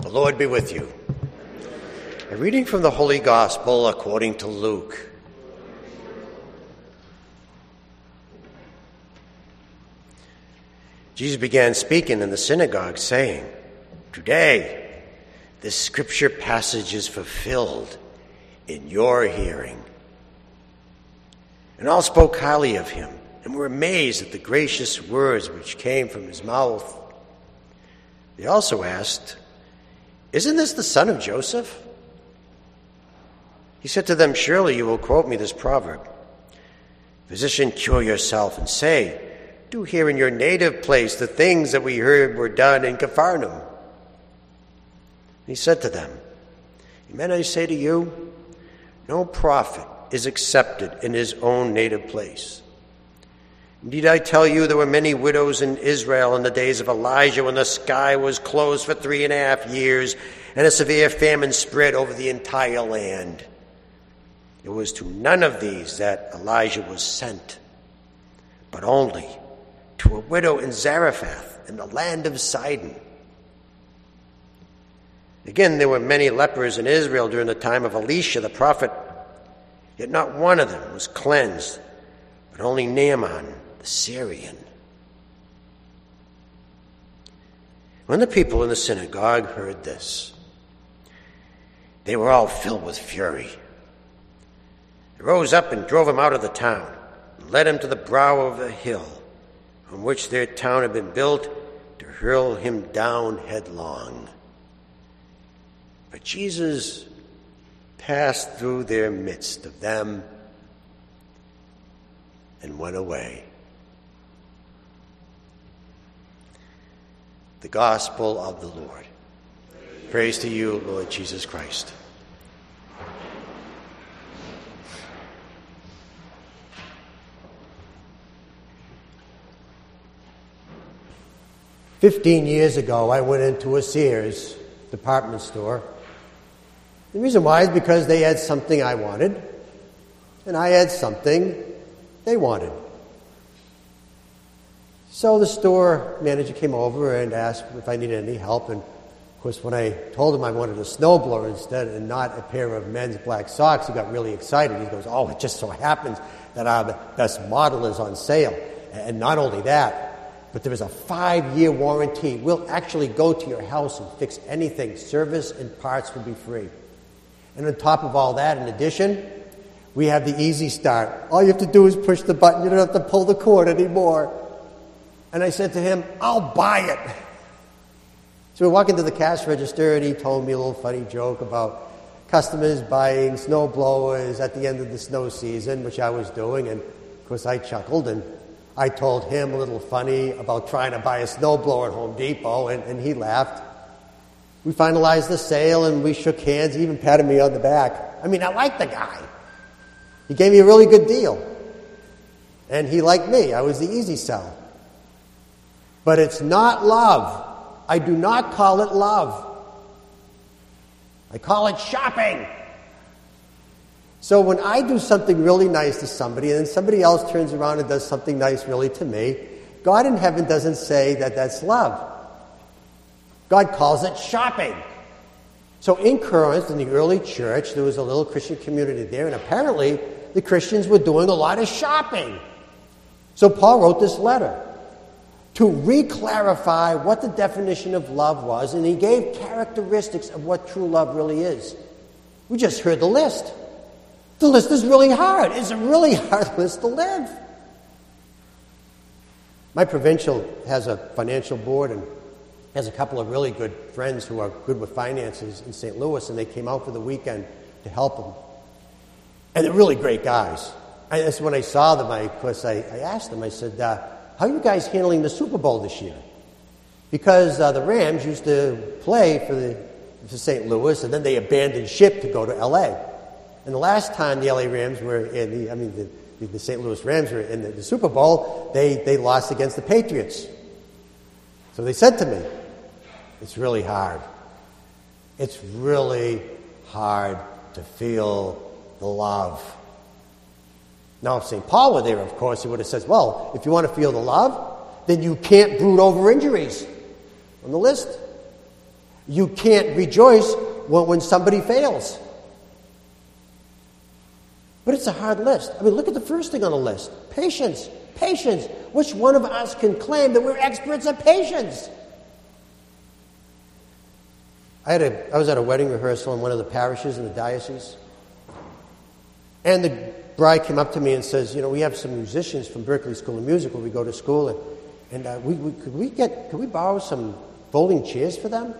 The Lord be with you. A reading from the Holy Gospel according to Luke. Jesus began speaking in the synagogue, saying, Today, this scripture passage is fulfilled in your hearing. And all spoke highly of him and were amazed at the gracious words which came from his mouth. They also asked, Isn't this the son of Joseph? He said to them, Surely you will quote me this proverb Physician, cure yourself and say, Do here in your native place the things that we heard were done in Capharnaum. He said to them, Amen, I say to you, no prophet is accepted in his own native place. Indeed, I tell you, there were many widows in Israel in the days of Elijah when the sky was closed for three and a half years and a severe famine spread over the entire land. It was to none of these that Elijah was sent, but only to a widow in Zarephath in the land of Sidon. Again, there were many lepers in Israel during the time of Elisha the prophet, yet not one of them was cleansed, but only Naaman the Syrian. When the people in the synagogue heard this, they were all filled with fury. They rose up and drove him out of the town, and led him to the brow of a hill on which their town had been built to hurl him down headlong. But Jesus passed through their midst of them and went away. The Gospel of the Lord. Praise to you, Lord Jesus Christ. Fifteen years ago, I went into a Sears department store. The reason why is because they had something I wanted, and I had something they wanted. So the store manager came over and asked if I needed any help. And of course, when I told him I wanted a snowblower instead and not a pair of men's black socks, he got really excited. He goes, Oh, it just so happens that our best model is on sale. And not only that, but there is a five year warranty. We'll actually go to your house and fix anything. Service and parts will be free. And on top of all that, in addition, we have the easy start. All you have to do is push the button. You don't have to pull the cord anymore. And I said to him, I'll buy it. So we walk into the cash register, and he told me a little funny joke about customers buying snow blowers at the end of the snow season, which I was doing. And of course, I chuckled, and I told him a little funny about trying to buy a snow blower at Home Depot, and, and he laughed. We finalized the sale, and we shook hands. He even patted me on the back. I mean, I liked the guy. He gave me a really good deal. And he liked me. I was the easy sell. But it's not love. I do not call it love. I call it shopping. So when I do something really nice to somebody and then somebody else turns around and does something nice really to me, God in heaven doesn't say that that's love. God calls it shopping. So in Corinth, in the early church, there was a little Christian community there, and apparently the Christians were doing a lot of shopping. So Paul wrote this letter to re-clarify what the definition of love was, and he gave characteristics of what true love really is. We just heard the list. The list is really hard. It's a really hard list to live. My provincial has a financial board and has a couple of really good friends who are good with finances in St. Louis, and they came out for the weekend to help them. And they're really great guys. And that's when I saw them, I, of course, I, I asked them, I said, uh, how are you guys handling the Super Bowl this year? Because uh, the Rams used to play for, the, for St. Louis, and then they abandoned ship to go to L.A. And the last time the L.A. Rams were in the, I mean, the, the St. Louis Rams were in the, the Super Bowl, they, they lost against the Patriots. So they said to me, it's really hard. It's really hard to feel the love now, if St. Paul were there, of course, he would have said, well, if you want to feel the love, then you can't brood over injuries on the list. You can't rejoice when, somebody fails. But it's a hard list. I mean, look at the first thing on the list patience. Patience. Which one of us can claim that we're experts at patience? I, had a, I was at a wedding rehearsal in one of the parishes in the diocese. And the bride came up to me and says, You know, we have some musicians from Berklee School of Music where we go to school, and, and uh, we, we, could we get, could we borrow some folding chairs for them?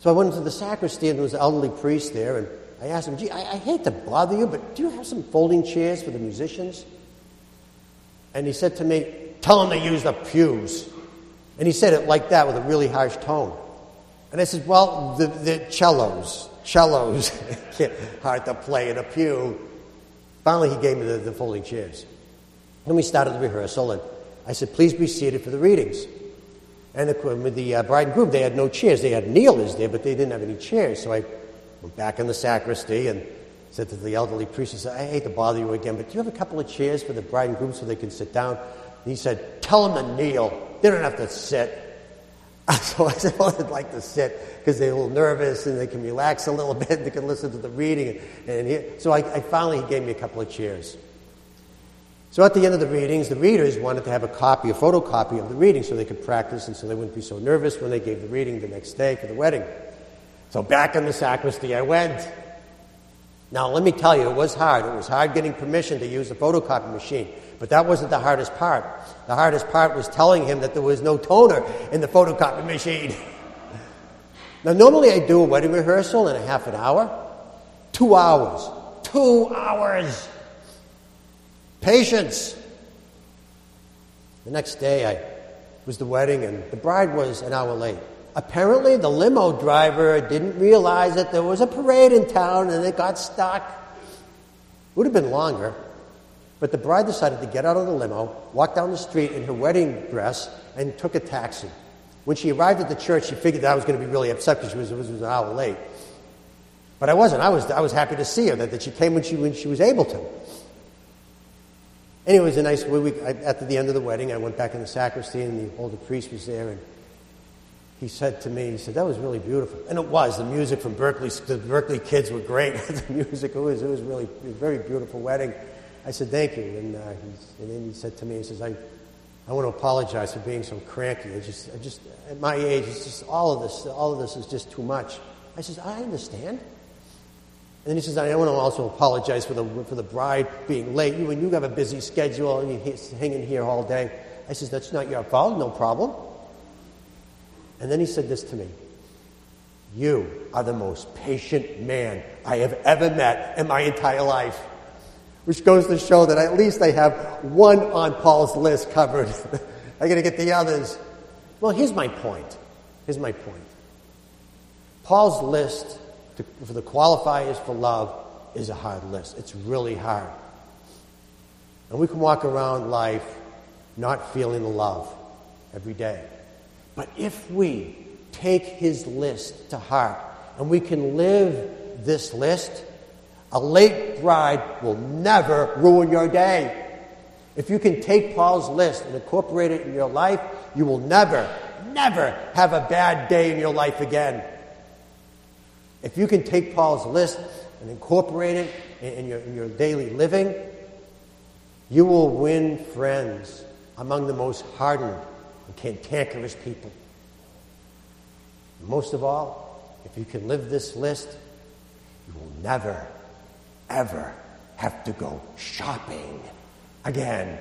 So I went into the sacristy, and there was an elderly priest there, and I asked him, Gee, I, I hate to bother you, but do you have some folding chairs for the musicians? And he said to me, Tell them to use the pews. And he said it like that with a really harsh tone. And I said, Well, the, the cellos, cellos, hard to play in a pew. Finally, he gave me the, the folding chairs. Then we started the rehearsal, and I said, Please be seated for the readings. And the, with the uh, bride and groom, they had no chairs. They had kneelers there, but they didn't have any chairs. So I went back in the sacristy and said to the elderly priest, I, said, I hate to bother you again, but do you have a couple of chairs for the bride and groom so they can sit down? And he said, Tell them to kneel. They don't have to sit. So I said, Well, I'd like to sit because they're a little nervous and they can relax a little bit. They can listen to the reading. And, and so I, I finally, he gave me a couple of chairs. So at the end of the readings, the readers wanted to have a copy, a photocopy of the reading so they could practice and so they wouldn't be so nervous when they gave the reading the next day for the wedding. So back in the sacristy I went. Now, let me tell you, it was hard. It was hard getting permission to use the photocopy machine. But that wasn't the hardest part. The hardest part was telling him that there was no toner in the photocopy machine. now, normally I do a wedding rehearsal in a half an hour. Two hours. Two hours. Patience. The next day I was the wedding, and the bride was an hour late. Apparently, the limo driver didn't realize that there was a parade in town and it got stuck. It would have been longer, but the bride decided to get out of the limo, walk down the street in her wedding dress, and took a taxi. When she arrived at the church, she figured that I was going to be really upset because she was, was, was, an hour late. But I wasn't. I was, I was happy to see her, that, that she came when she, when she was able to. Anyway, it was a nice week. At the end of the wedding, I went back in the sacristy, and the older priest was there, and he said to me, he said, that was really beautiful. And it was. The music from Berklee, the Berklee kids were great. the music, it was, it was really it was a very beautiful wedding. I said, thank you. And, uh, and then he said to me, he says, I, I want to apologize for being so cranky. I just, I just, at my age, it's just all of this, all of this is just too much. I says, I understand. And then he says, I want to also apologize for the, for the bride being late. You, and you have a busy schedule and you're hanging here all day. I says, that's not your fault, no problem. And then he said this to me You are the most patient man I have ever met in my entire life. Which goes to show that at least I have one on Paul's list covered. I got to get the others. Well, here's my point. Here's my point. Paul's list to, for the qualifiers for love is a hard list. It's really hard. And we can walk around life not feeling the love every day. But if we take his list to heart and we can live this list, a late bride will never ruin your day. If you can take Paul's list and incorporate it in your life, you will never, never have a bad day in your life again. If you can take Paul's list and incorporate it in your, in your daily living, you will win friends among the most hardened and cantankerous people. Most of all, if you can live this list, you will never, ever have to go shopping again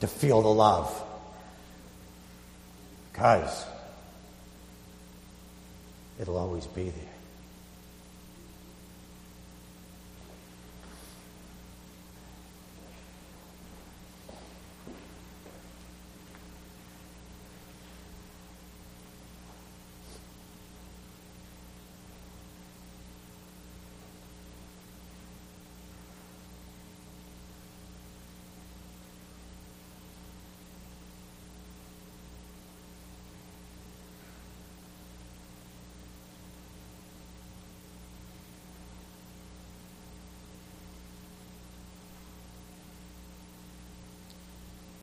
to feel the love. Because it'll always be there.